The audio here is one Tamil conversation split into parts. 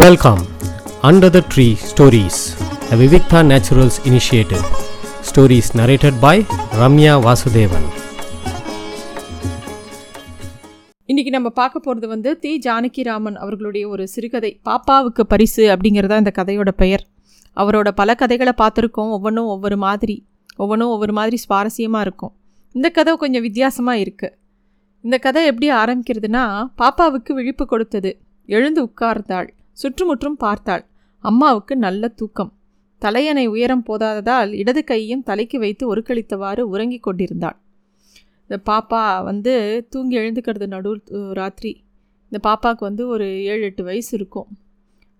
Welcome under the tree stories the Vivikta naturals initiative stories narrated by Ramya Vasudevan இன்றைக்கி நம்ம பார்க்க போகிறது வந்து தி. ஜானகிராமன் அவர்களுடைய ஒரு சிறுகதை. பாப்பாவுக்கு பரிசு அப்படிங்கிறதா இந்த கதையோட பெயர். அவரோட பல கதைகளை பார்த்துருக்கோம். ஒவ்வொன்றும் ஒவ்வொரு மாதிரி. ஒவ்வொன்றும் ஒவ்வொரு மாதிரி சுவாரஸ்யமாக இருக்கும். இந்த கதை கொஞ்சம் வித்தியாசமாக இருக்குது இந்த கதை எப்படி ஆரம்பிக்கிறதுனா பாப்பாவுக்கு விழிப்பு கொடுத்தது. எழுந்து உட்கார்ந்தாள். சுற்றுமுற்றும் பார்த்தாள். அம்மாவுக்கு நல்ல தூக்கம். தலையணை உயரம் போதாததால் இடது கையையும் தலைக்கு வைத்து ஒருக்கழித்தவாறு உறங்கிக் கொண்டிருந்தாள். இந்த பாப்பா வந்து தூங்கி எழுந்துக்கிறது நடு ராத்திரி. இந்த பாப்பாவுக்கு வந்து ஒரு ஏழு எட்டு வயசு இருக்கும்.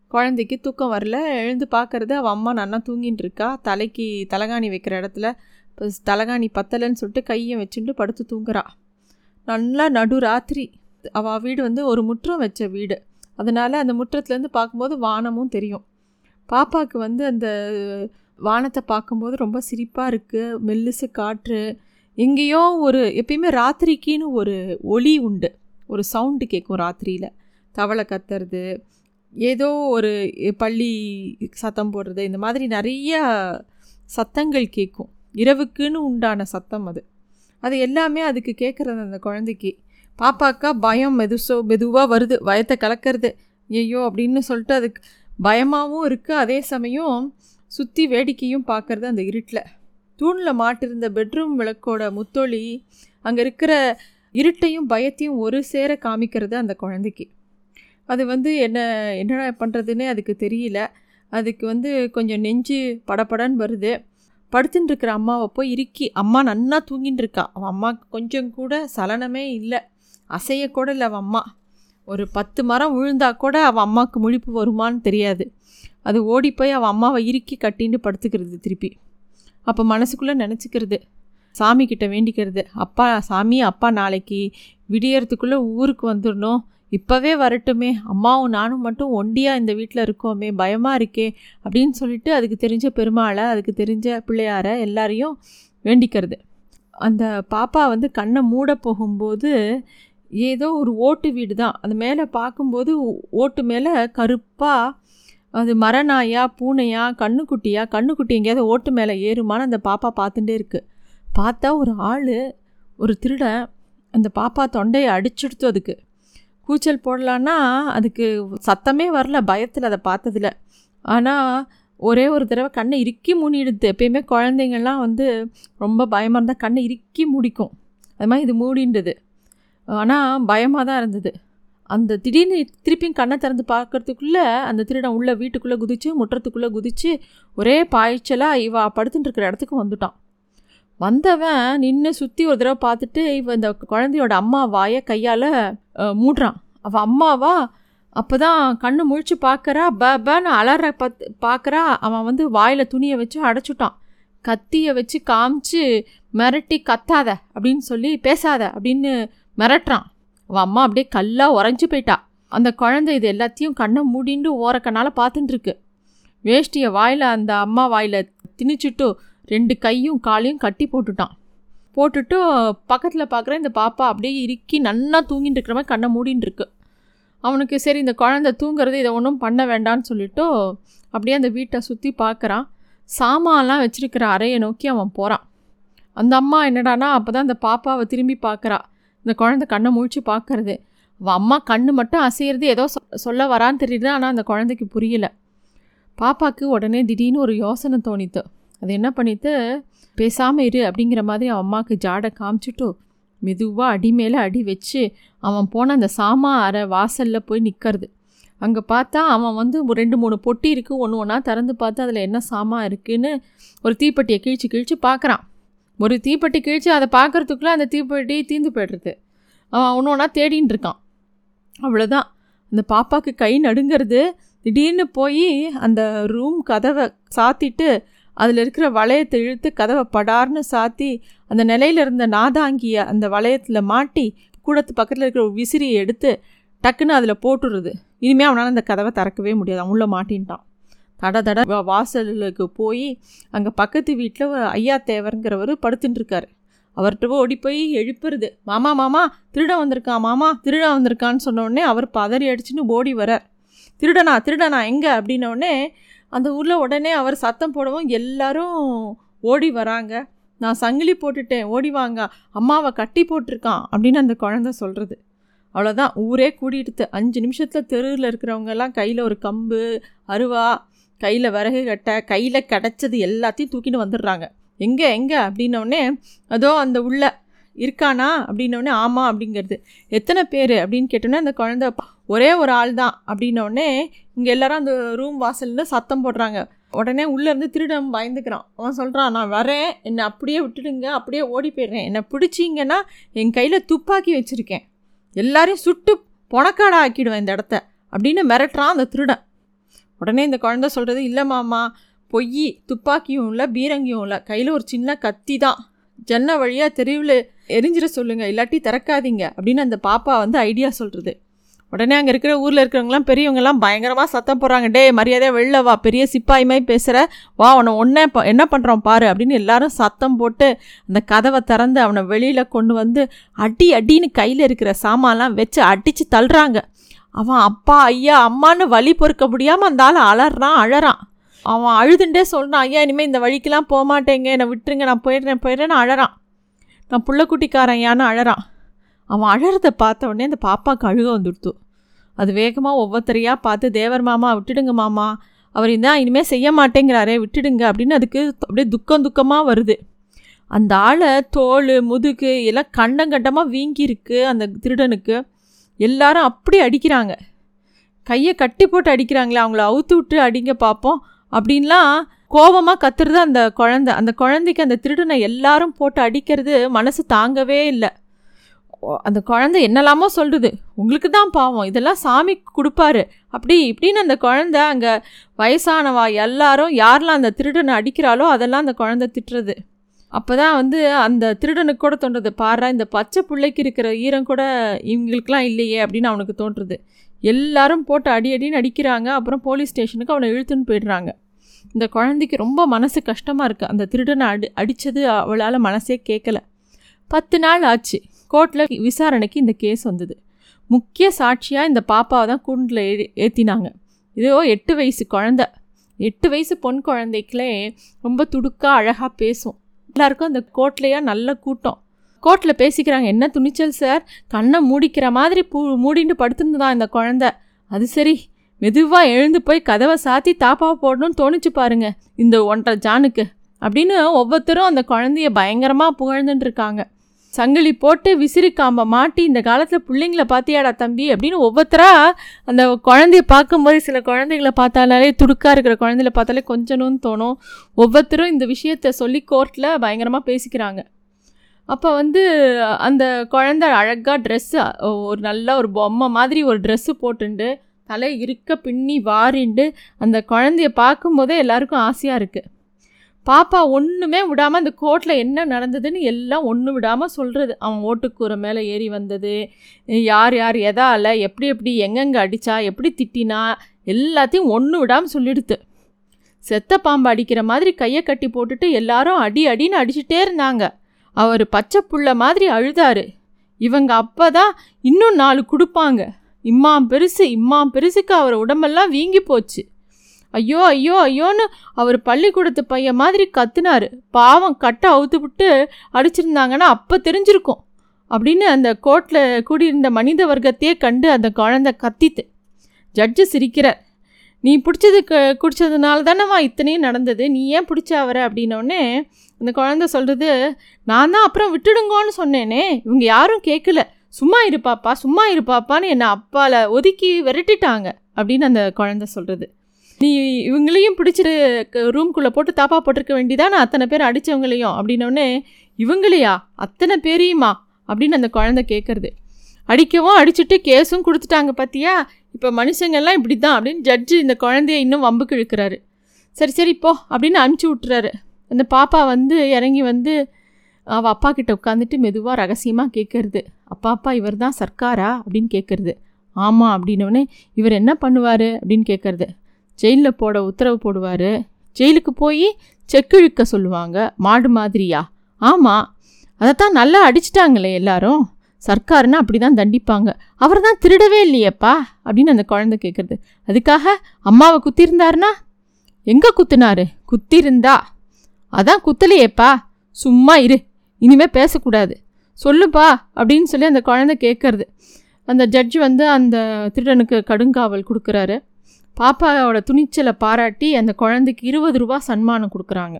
குழந்தைக்கு தூக்கம் வரல. எழுந்து பார்க்கறது அவள் அம்மா நல்லா தூங்கின்னு இருக்கா. தலைக்கு தலகாணி வைக்கிற இடத்துல இப்போ தலகாணி பத்தலைன்னு சொல்லிட்டு கையை வச்சுட்டு படுத்து தூங்குறா. நல்லா நடு ராத்திரி. அவள் வீடு வந்து ஒரு முற்றம் வச்ச வீடு. அதனால் அந்த முற்றத்துலேருந்து பார்க்கும்போது வானமும் தெரியும். பாப்பாவுக்கு வந்து அந்த வானத்தை பார்க்கும்போது ரொம்ப சிரிப்பாக இருக்குது மெல்லிசு காற்று. எங்கேயோ ஒரு எப்பயுமே ராத்திரிக்கின்னு ஒரு ஒளி உண்டு. ஒரு சவுண்டு கேட்கும் ராத்திரியில். தவளை கத்துறது ஏதோ ஒரு பள்ளி சத்தம் போடுறது இந்த மாதிரி நிறைய சத்தங்கள் கேட்கும். இரவுக்குன்னு உண்டான சத்தம் அது. அது எல்லாமே அதுக்கு கேட்குறது அந்த குழந்தைக்கு. பாப்பாக்கா பயம் மெதுசோ மெதுவாக வருது பயத்தை கலக்கிறது. ஐயோ அப்படின்னு சொல்லிட்டு அதுக்கு பயமாகவும் இருக்குது அதே சமயம் சுற்றி வேடிக்கையும் பார்க்குறது அந்த இருட்டில். தூணில் மாட்டிருந்த பெட்ரூம் விளக்கோட முத்தொளி அங்கே இருக்கிற இருட்டையும் பயத்தையும் ஒரு சேர காமிக்கிறது அந்த குழந்தைக்கு. அது வந்து என்ன என்னடா பண்ணுறதுன்னே அதுக்கு தெரியல. அதுக்கு வந்து கொஞ்சம் நெஞ்சு படபடன்னு வருது. படுத்துட்டு இருக்கிற அம்மாவை போய் இறுக்கி அம்மா நன்னா தூங்கின்னு இருக்கா அவன் அம்மாவுக்கு கொஞ்சம் கூட சலனமே இல்லை. அசையக்கூட இல்லை அவன் அம்மா. ஒரு பத்து மரம் விழுந்தா கூட அவன் அம்மாவுக்கு முழிப்பு வருமான்னு தெரியாது. அது ஓடி போய் அவன் அம்மாவை இறுக்கி கட்டின்னு படுத்துக்கிறது திருப்பி. அப்போ மனசுக்குள்ளே நினச்சிக்கிறது. சாமி கிட்ட வேண்டிக்கிறது. அப்பா சாமி அப்பா நாளைக்கு விடியறதுக்குள்ளே ஊருக்கு வந்துடணும் இப்போவே வரட்டுமே. அம்மாவும் நானும் மட்டும் ஒண்டியாக இந்த வீட்டில் இருக்கோமே. பயமாக இருக்கே அப்படின்னு சொல்லிட்டு அதுக்கு தெரிஞ்ச பெருமாளை அதுக்கு தெரிஞ்ச பிள்ளையார எல்லாரையும் வேண்டிக்கிறது. அந்த பாப்பா வந்து கண்ணை மூட போகும்போது ஏதோ ஒரு ஓட்டு வீடு தான் அந்த மேலே பார்க்கும்போது ஓட்டு மேலே கருப்பாக அது மரநாயா பூனையா கண்ணுக்குட்டியா கண்ணுக்குட்டி எங்கேயாவது ஓட்டு மேலே ஏறுமான்னு அந்த பாப்பா பார்த்துட்டே இருக்குது பார்த்தா ஒரு ஆள் ஒரு திருடன் அந்த பாப்பா தொண்டையை அடிச்சுடுத்து அதுக்கு. கூச்சல் போடலான்னா அதுக்கு சத்தமே வரல பயத்தில் அதை பார்த்ததில். ஆனால் ஒரே ஒரு தடவை கண்ணை இறுக்கி மூடிடுது எப்பயுமே குழந்தைங்கள்லாம் வந்து ரொம்ப பயமாக இருந்தால் கண்ணை இறுக்கி மூடிக்கும். அது மாதிரி இது மூடின்றது. ஆனால் பயமாக தான் இருந்தது. அந்த திடீர்னு திருப்பியும் கண்ணை திறந்து பார்க்கறதுக்குள்ளே அந்த திருடன் உள்ள வீட்டுக்குள்ளே குதித்து முற்றத்துக்குள்ளே குதித்து ஒரே பாய்ச்சலாக இவா படுத்துட்டு இருக்கிற இடத்துக்கு வந்துட்டான். வந்தவன் நின்று சுற்றி ஒரு தடவை பார்த்துட்டு இவன் இந்த குழந்தையோட அம்மா வாயை கையால் மூடுறான். அவள் அம்மாவா? அப்போ தான் கண்ணு முழிச்சு பார்க்குறா ப பன்னு அலற பத் பார்க்குறா. அவன் வந்து வாயில் துணியை வச்சு அடைச்சுட்டான். கத்தியை வச்சு காமிச்சு மிரட்டி கத்தாத அப்படின்னு சொல்லி பேசாத அப்படின்னு மிரட்டுறான். அவன் அம்மா அப்படியே கல்லாக உறைஞ்சி போயிட்டா. அந்த குழந்தை இது எல்லாத்தையும் கண்ணை மூடிண்டு ஓரக்கண்ணால் பார்த்துட்டுருக்கு வேஷ்டியை வாயில் அந்த அம்மா வாயில் திணிச்சுட்டு ரெண்டு கையும் காலையும் கட்டி போட்டுட்டான். போட்டுட்டு பக்கத்தில் பார்க்குறேன் இந்த பாப்பா அப்படியே இறுக்கி நன்னா தூங்கிட்டு இருக்கிற மாதிரி கண்ணை மூடின்னு இருக்கு அவனுக்கு சரி இந்த குழந்தை தூங்குறது இதை ஒன்றும் பண்ண வேண்டான்னு சொல்லிவிட்டு அப்படியே அந்த வீட்டை சுற்றி பார்க்குறான் சாமான்லாம் வச்சுருக்கிற அறையை நோக்கி அவன் போகிறான் அந்த அம்மா என்னடானா அப்போ தான் அந்த பாப்பாவை திரும்பி பார்க்குறா இந்த குழந்தை கண்ணை முழிச்சு பார்க்குறது. அவள் அம்மா கண்ணு மட்டும் அசையிறது ஏதோ சொல்ல வரான்னு தெரியுது ஆனால் அந்த குழந்தைக்கு புரியலை. பாப்பாவுக்கு உடனே திடீர்னு ஒரு யோசனை தோணித்து அது என்ன பண்ணிட்டு பேசாமல் இரு அப்படிங்கிற மாதிரி அவன் அம்மாவுக்கு ஜாடை காமிச்சிட்டு மெதுவாக அடி மேலே அடி வச்சு அவன் போன அந்த சாமா அரை வாசலில் போய் நிற்கிறது அங்கே பார்த்தா அவன் வந்து ரெண்டு மூணு பொட்டி இருக்குது ஒன்று ஒன்றா திறந்து பார்த்து அதில் என்ன சாமான் இருக்குதுன்னு ஒரு தீப்பெட்டியை கிழிச்சு கிழிச்சு பார்க்குறான். ஒரு தீப்பெட்டி கிழிச்சு அதை பார்க்குறதுக்குள்ளே அந்த தீப்பெட்டி தீந்து போய்டுறது. அவன் ஒன்று ஒன்றா தேடின்னு இருக்கான். அவ்வளோதான் அந்த பாப்பாவுக்கு கை நடுங்கிறது திடீர்னு போய் அந்த ரூம் கதவை சாத்திட்டு அதில் இருக்கிற வளையத்தை இழுத்து கதவை படார்னு சாத்தி அந்த நிலையில் இருந்த நாதாங்கியை அந்த வளையத்தில் மாட்டி கூடத்து பக்கத்தில் இருக்கிற ஒரு விசிறியை எடுத்து டக்குன்னு அதில் போட்டுடுறது. இனிமேல் அவனால் அந்த கதவை திறக்கவே முடியாது. அவன் உள்ளே மாட்டின்ட்டான். தட தட வாசலுக்கு போய் அங்கே பக்கத்து வீட்டில் ஐயா தேவருங்கிறவர் படுத்துட்டுருக்காரு அவர்கிட்ட ஓடி போய் எழுப்புறது. மாமா மாமா திருடன் வந்திருக்கான் மாமா திருடன் வந்திருக்கான்னு சொன்னோடனே அவர் பதறி அடிச்சுன்னு ஓடி வரார். திருடனா திருடனா எங்கே? அப்படின்னோடனே அந்த ஊரில் உடனே அவர் சத்தம் போடவும் எல்லாரும் ஓடி வராங்க. நான் சங்கிலி போட்டுட்டேன் ஓடி வாங்க. அம்மாவை கட்டி போட்டிருக்கான் அப்படின்னு அந்த குழந்த சொல்கிறது அவ்வளோதான் ஊரே கூட்டிகிட்டு அஞ்சு நிமிஷத்தில் தெருவில் இருக்கிறவங்கெல்லாம் கையில் ஒரு கம்பு அருவா கையில் விறகு கட்டை கையில் கிடச்சது எல்லாத்தையும் தூக்கின்னு வந்துடுறாங்க. எங்கே எங்கே? அப்படின்னோடனே அதோ அந்த உள்ள இருக்கானா? அப்படின்னோடனே ஆமாம் அப்படிங்கிறது. எத்தனை பேர்? அப்படின்னு கேட்டோன்னே அந்த குழந்த ஒரே ஒரு ஆள் தான். அப்படின்னோடனே இங்கே எல்லாரும் அந்த ரூம் வாசலில் சத்தம் போடுறாங்க. உடனே உள்ளேருந்து திருடம் பயந்துக்கிறான். அவன் சொல்கிறான் நான் வரேன். என்னை அப்படியே விட்டுடுங்க. அப்படியே ஓடி போயிடுறேன். என்னை பிடிச்சிங்கன்னா என் கையில் துப்பாக்கி வச்சுருக்கேன். எல்லாரையும் சுட்டு பொணக்காடா ஆக்கிடுவேன் இந்த இடத்த. அப்படின்னு மிரட்டுறான் அந்த திருடன். உடனே இந்த குழந்த சொல்கிறது இல்லை மாமா பொய் துப்பாக்கியும் இல்லை பீரங்கியும் இல்லை கையில் ஒரு சின்ன கத்தி தான். ஜன்ன வழியாக தெருவில் எரிஞ்சிட சொல்லுங்கள் இல்லாட்டி திறக்காதீங்க அப்படின்னு அந்த பாப்பா வந்து ஐடியா சொல்கிறது உடனே அங்கே இருக்கிற ஊரில் இருக்கிறவங்களாம் பெரியவங்கலாம் பயங்கரமாக சத்தம் போடுறாங்க டே மரியாதையாக வெளில வா பெரிய சிப்பாய் மாதிரி பேசுகிற வா உன்னை ஒன்றே என்ன பண்ணுறோம் பாரு அப்படின்னு எல்லாரும் சத்தம் போட்டு அந்த கதவை திறந்து அவனை வெளியில் கொண்டு வந்து அடி அடின்னு கையில் இருக்கிற சாமான்லாம் வச்சு அடித்து தள்ளுறாங்க. அவன் அப்பா ஐயா அம்மான்னு வழி பொறுக்க முடியாமல் அந்த ஆள் அலறான் அழறான். அவன் அழுதுண்டே சொல்கிறான் ஐயா இனிமேல் இந்த வழிக்கெலாம் போக மாட்டேங்க. என்னை விட்டுருங்க. நான் போயிடுறேன் போயிடுறேன்னு அழறான். நான் புள்ளக்குட்டிக்காரன் யான்னு அழறான். அவன் அழறதை பார்த்த உடனே அந்த பாப்பாவுக்கு அழுக வந்துடுத்து. அது வேகமாக ஒவ்வொருத்தரையாக பார்த்து தேவர் மாமா விட்டுடுங்க மாமா. அவர் இதான் இனிமேல் செய்ய மாட்டேங்கிறாரே விட்டுடுங்க. அப்படின்னு அதுக்கு அப்படியே துக்கம் துக்கமாக வருது. அந்த ஆளை தோல் முதுகு எல்லாம் கண்டம் கண்டமாக வீங்கியிருக்கு அந்த திருடனுக்கு. எல்லாரும் அப்படி அடிக்கிறாங்க. கையை கட்டி போட்டு அடிக்கிறாங்களே அவங்கள அவுத்து விட்டு அடிங்க பார்ப்போம் அப்படின்லாம் கோபமாக கத்துறது அந்த குழந்த. அந்த குழந்தைக்கு அந்த திருடனை எல்லாரும் போட்டு அடிக்கிறது மனசு தாங்கவே இல்லை. அந்த குழந்தை என்னெல்லாமோ சொல்கிறது உங்களுக்கு தான் பாவம் இதெல்லாம் சாமி கொடுப்பாரு. அப்படி இப்படின்னு அந்த குழந்த அங்கே வயசானவா எல்லாரும் யாரெல்லாம் அந்த திருடனை அடிக்கிறாளோ அதெல்லாம் அந்த குழந்த திட்டுறது. அப்போ தான் வந்து அந்த திருடனுக்கு கூட தோன்றது. பாடுறா இந்த பச்சை பிள்ளைக்கு இருக்கிற ஈரம் கூட இவங்களுக்கெலாம் இல்லையே அப்படின்னு அவனுக்கு தோன்றுறது எல்லாரும் போட்டு அடி அடின்னு அடிக்கிறாங்க. அப்புறம் போலீஸ் ஸ்டேஷனுக்கு அவனை இழுத்துன்னு போயிடுறாங்க. இந்த குழந்தைக்கு ரொம்ப மனசு கஷ்டமாக இருக்குது அந்த திருடனை அடி அடித்தது அவளால் மனசே கேட்கல பத்து நாள் ஆச்சு. கோர்ட்டில் விசாரணைக்கு இந்த கேஸ் வந்தது. முக்கிய சாட்சியாக இந்த பாப்பாவை தான் கூண்டில் ஏ ஏற்றினாங்க இதோ எட்டு வயசு குழந்த. எட்டு வயசு பொன் குழந்தைக்குலே ரொம்ப துடுக்காக அழகாக பேசும். எல்லாருக்கும் அந்த கோட்லையாக நல்ல கூட்டம். கோர்ட்டில் பேசிக்கிறாங்க என்ன துணிச்சல் சார்? கண்ணை மூடிக்கிற மாதிரி பூ மூடிட்டு படுத்துருந்துதான் இந்த குழந்த? அது சரி. மெதுவாக எழுந்து போய் கதவை சாத்தி தாப்பா போடணும்னு தோணிச்சு பாருங்க இந்த ஒன்றரை ஜானுக்கு. அப்படின்னு ஒவ்வொருத்தரும் அந்த குழந்தைய பயங்கரமாக புகழ்ந்துட்டு இருக்காங்க. சங்கிலி போட்டு விசிறிக்காம மாட்டி இந்த காலத்தில் பிள்ளைங்கள பார்த்தியாடா தம்பி அப்படின்னு ஒவ்வொருத்தரா அந்த குழந்தைய பார்க்கும்போது சில குழந்தைகளை பார்த்தாலே துடுக்காக இருக்கிற குழந்தைல பார்த்தாலே கொஞ்சணும்னு தோணும். ஒவ்வொருத்தரும் இந்த விஷயத்த சொல்லி கோர்ட்டில் பயங்கரமாக பேசிக்கிறாங்க. அப்போ வந்து அந்த குழந்த அழகாக ட்ரெஸ்ஸு ஒரு நல்ல ஒரு பொம்மை மாதிரி ஒரு ட்ரெஸ்ஸு போட்டுண்டு தலை இருக்க பின்னி வாரிண்டு அந்த குழந்தைய பார்க்கும்போதே எல்லாருக்கும் ஆசையாக இருக்குது பாப்பா ஒன்றுமே விடாமல் அந்த கோர்ட்டில் என்ன நடந்ததுன்னு எல்லாம் ஒன்று விடாமல் சொல்கிறது அவன் ஓட்டுக்கூரை மேலே ஏறி வந்தது. யார் யார் எதால் எப்படி எப்படி எங்கெங்கே அடித்தா எப்படி திட்டினா எல்லாத்தையும் ஒன்று விடாமல் சொல்லிடுது செத்த பாம்பு அடிக்கிற மாதிரி கையை கட்டி போட்டுட்டு எல்லாரும் அடி அடின்னு அடிச்சுட்டே இருந்தாங்க. அவர் பச்சை புள்ள மாதிரி அழுதாரு. இவங்க அப்போ தான் இன்னும் நாலு கொடுப்பாங்க. இம்மாம் பெருசு இம்மாம் பெருசுக்கு அவர் உடம்பெல்லாம் வீங்கி போச்சு. ஐயோ ஐயோ ஐயோன்னு அவர் பள்ளிக்கூடத்து பையன் மாதிரி கத்துனாரு. பாவம் கட்டை அவுத்து விட்டு அடிச்சிருந்தாங்கன்னா அப்போ தெரிஞ்சிருக்கும். அப்படின்னு அந்த கோர்ட்டில் கூடியிருந்த மனித வர்க்கத்தையே கண்டு அந்த குழந்தை கத்தித்து ஜட்ஜு சிரிக்கிறார் நீ பிடிச்சது குடித்ததுனால தானேம்மா இத்தனையும் நடந்தது. நீ ஏன் பிடிச்ச அவரை? அப்படின்னோடனே அந்த குழந்த சொல்கிறது நான் தான் அப்புறம் விட்டுடுங்கோன்னு சொன்னேனே. இவங்க யாரும் கேட்கல சும்மா இருப்பாப்பா சும்மா இருப்பாப்பான்னு என்னை அப்பாவில் ஒதுக்கி விரட்டிட்டாங்க. அப்படின்னு அந்த குழந்த சொல்கிறது நீ இவங்களையும் பிடிச்சிட்டு ரூம்குள்ளே போட்டு தாப்பா போட்டிருக்க வேண்டியதான் நான் அத்தனை பேர் அடித்தவங்களையும் அப்படின்னோடனே இவங்களையா? அத்தனை பேரையுமா? அப்படின்னு அந்த குழந்த கேட்குறது அடிக்கவும் அடிச்சுட்டு கேஸும் கொடுத்துட்டாங்க பார்த்தியா இப்போ மனுஷங்கள்லாம் இப்படி தான் அப்படின்னு ஜட்ஜு இந்த குழந்தைய இன்னும் வம்புக்கு இழுக்கிறாரு சரி சரி போ அப்படின்னு அனுப்பிச்சி விட்டுறாரு. அந்த பாப்பா வந்து இறங்கி வந்து அவள் அப்பா கிட்ட உட்காந்துட்டு மெதுவாக ரகசியமாக கேட்குறது அப்பா அப்பா இவர் தான் சர்க்காரா? அப்படின்னு கேட்குறது ஆமாம் அப்படின்னோடனே இவர் என்ன பண்ணுவார்? அப்படின்னு கேட்குறது ஜெயிலில் போட உத்தரவு போடுவார். ஜெயிலுக்கு போய் செக்கிழுக்க சொல்லுவாங்க. மாடு மாதிரியா? ஆமாம் அதைத்தான் நல்லா அடிச்சிட்டாங்களே எல்லாரும். சர்க்காருன்னா அப்படி தான் தண்டிப்பாங்க. அவர் தான் திருடவே இல்லையேப்பா? அப்படின்னு அந்த குழந்தை கேட்குறது அதுக்காக அம்மாவை குத்திருந்தாருனா எங்கே குத்துனாரு? குத்திருந்தா அதான் குத்தலையேப்பா. சும்மா இரு. இனிமேல் பேசக்கூடாது. சொல்லுப்பா அப்படின்னு சொல்லி அந்த குழந்தை கேட்குறது அந்த ஜட்ஜ் வந்து அந்த திருடனுக்கு கடுங்காவல் கொடுக்குறாரு. பாப்பாவோட துணிச்சலை பாராட்டி அந்த குழந்தைக்கு இருபது ரூபா சன்மானம் கொடுக்குறாங்க.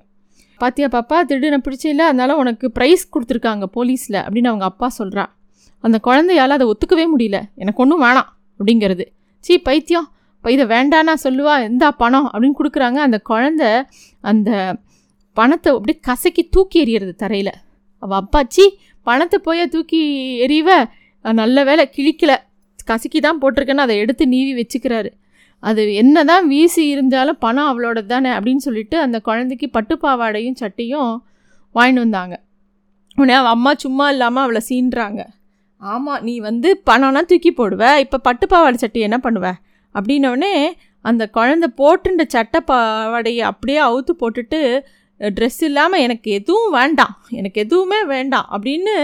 பாத்தியா பாப்பா? திருடனை பிடிச்சில்ல அதனால உனக்கு ப்ரைஸ் கொடுத்துருக்காங்க போலீஸில் அப்படின்னு அவங்க அப்பா சொல்கிறா அந்த குழந்தையால் அதை ஒத்துக்கவே முடியல. எனக்கு ஒன்றும் வேணாம் அப்படிங்கிறது. சி பைத்தியம். இப்போ இதை வேண்டானா சொல்லுவா எந்தா பணம் அப்படின்னு கொடுக்குறாங்க. அந்த குழந்த அந்த பணத்தை அப்படியே கசக்கி தூக்கி எறியறது தரையில். அவள் அப்பாச்சி பணத்தை போய் தூக்கி எறிவ. நல்ல வேலை கிழிக்கலை. கசக்கி தான் போட்டிருக்கேன்னு அதை எடுத்து நீவி வச்சுக்கிறாரு. அது என்ன தான் வீசி இருந்தாலும் பணம் அவளோட தானே அப்படின்னு சொல்லிட்டு அந்த குழந்தைக்கு பட்டுப்பாவாடையும் சட்டையும் வாங்கிட்டு வந்தாங்க. உடனே அவள் அம்மா சும்மா இல்லாமல் அவளை சீன்றாங்க. ஆமாம் நீ வந்து பணம்னா தூக்கி போடுவ இப்போ பட்டுப்பாவாடை சட்டி என்ன பண்ணுவ? அப்படின்னோடனே அந்த குழந்தை போட்டுன்ற சட்டை பாவாடையை அப்படியே அவுத்து போட்டுட்டு ட்ரெஸ் இல்லாமல் எனக்கு எதுவும் வேண்டாம் எனக்கு எதுவுமே வேண்டாம் அப்படின்னு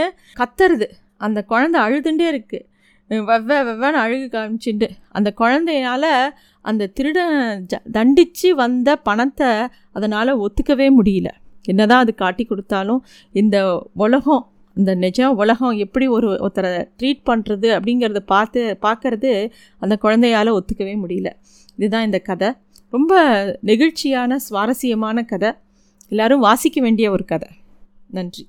கத்துறது அந்த குழந்தை அழுதுண்டே இருக்குது வெவ்வ வெவ்வன்னு அழுகு காமிச்சுட்டு அந்த குழந்தையால் அந்த திருடன் ஜ தண்டித்து வந்த பணத்தை அதனால் ஒத்துக்கவே முடியல. என்னதான் அது காட்டி கொடுத்தாலும் இந்த உலகம் இந்த நிஜம் உலகம் எப்படி ஒரு ஒருத்தரை ட்ரீட் பண்ணுறது அப்படிங்கிறத பார்த்து பார்க்கறது அந்த குழந்தையால் ஒத்துக்கவே முடியல. இதுதான் இந்த கதை. ரொம்ப நெகிழ்ச்சியான சுவாரஸ்யமான கதை. எல்லோரும் வாசிக்க வேண்டிய ஒரு கதை. நன்றி.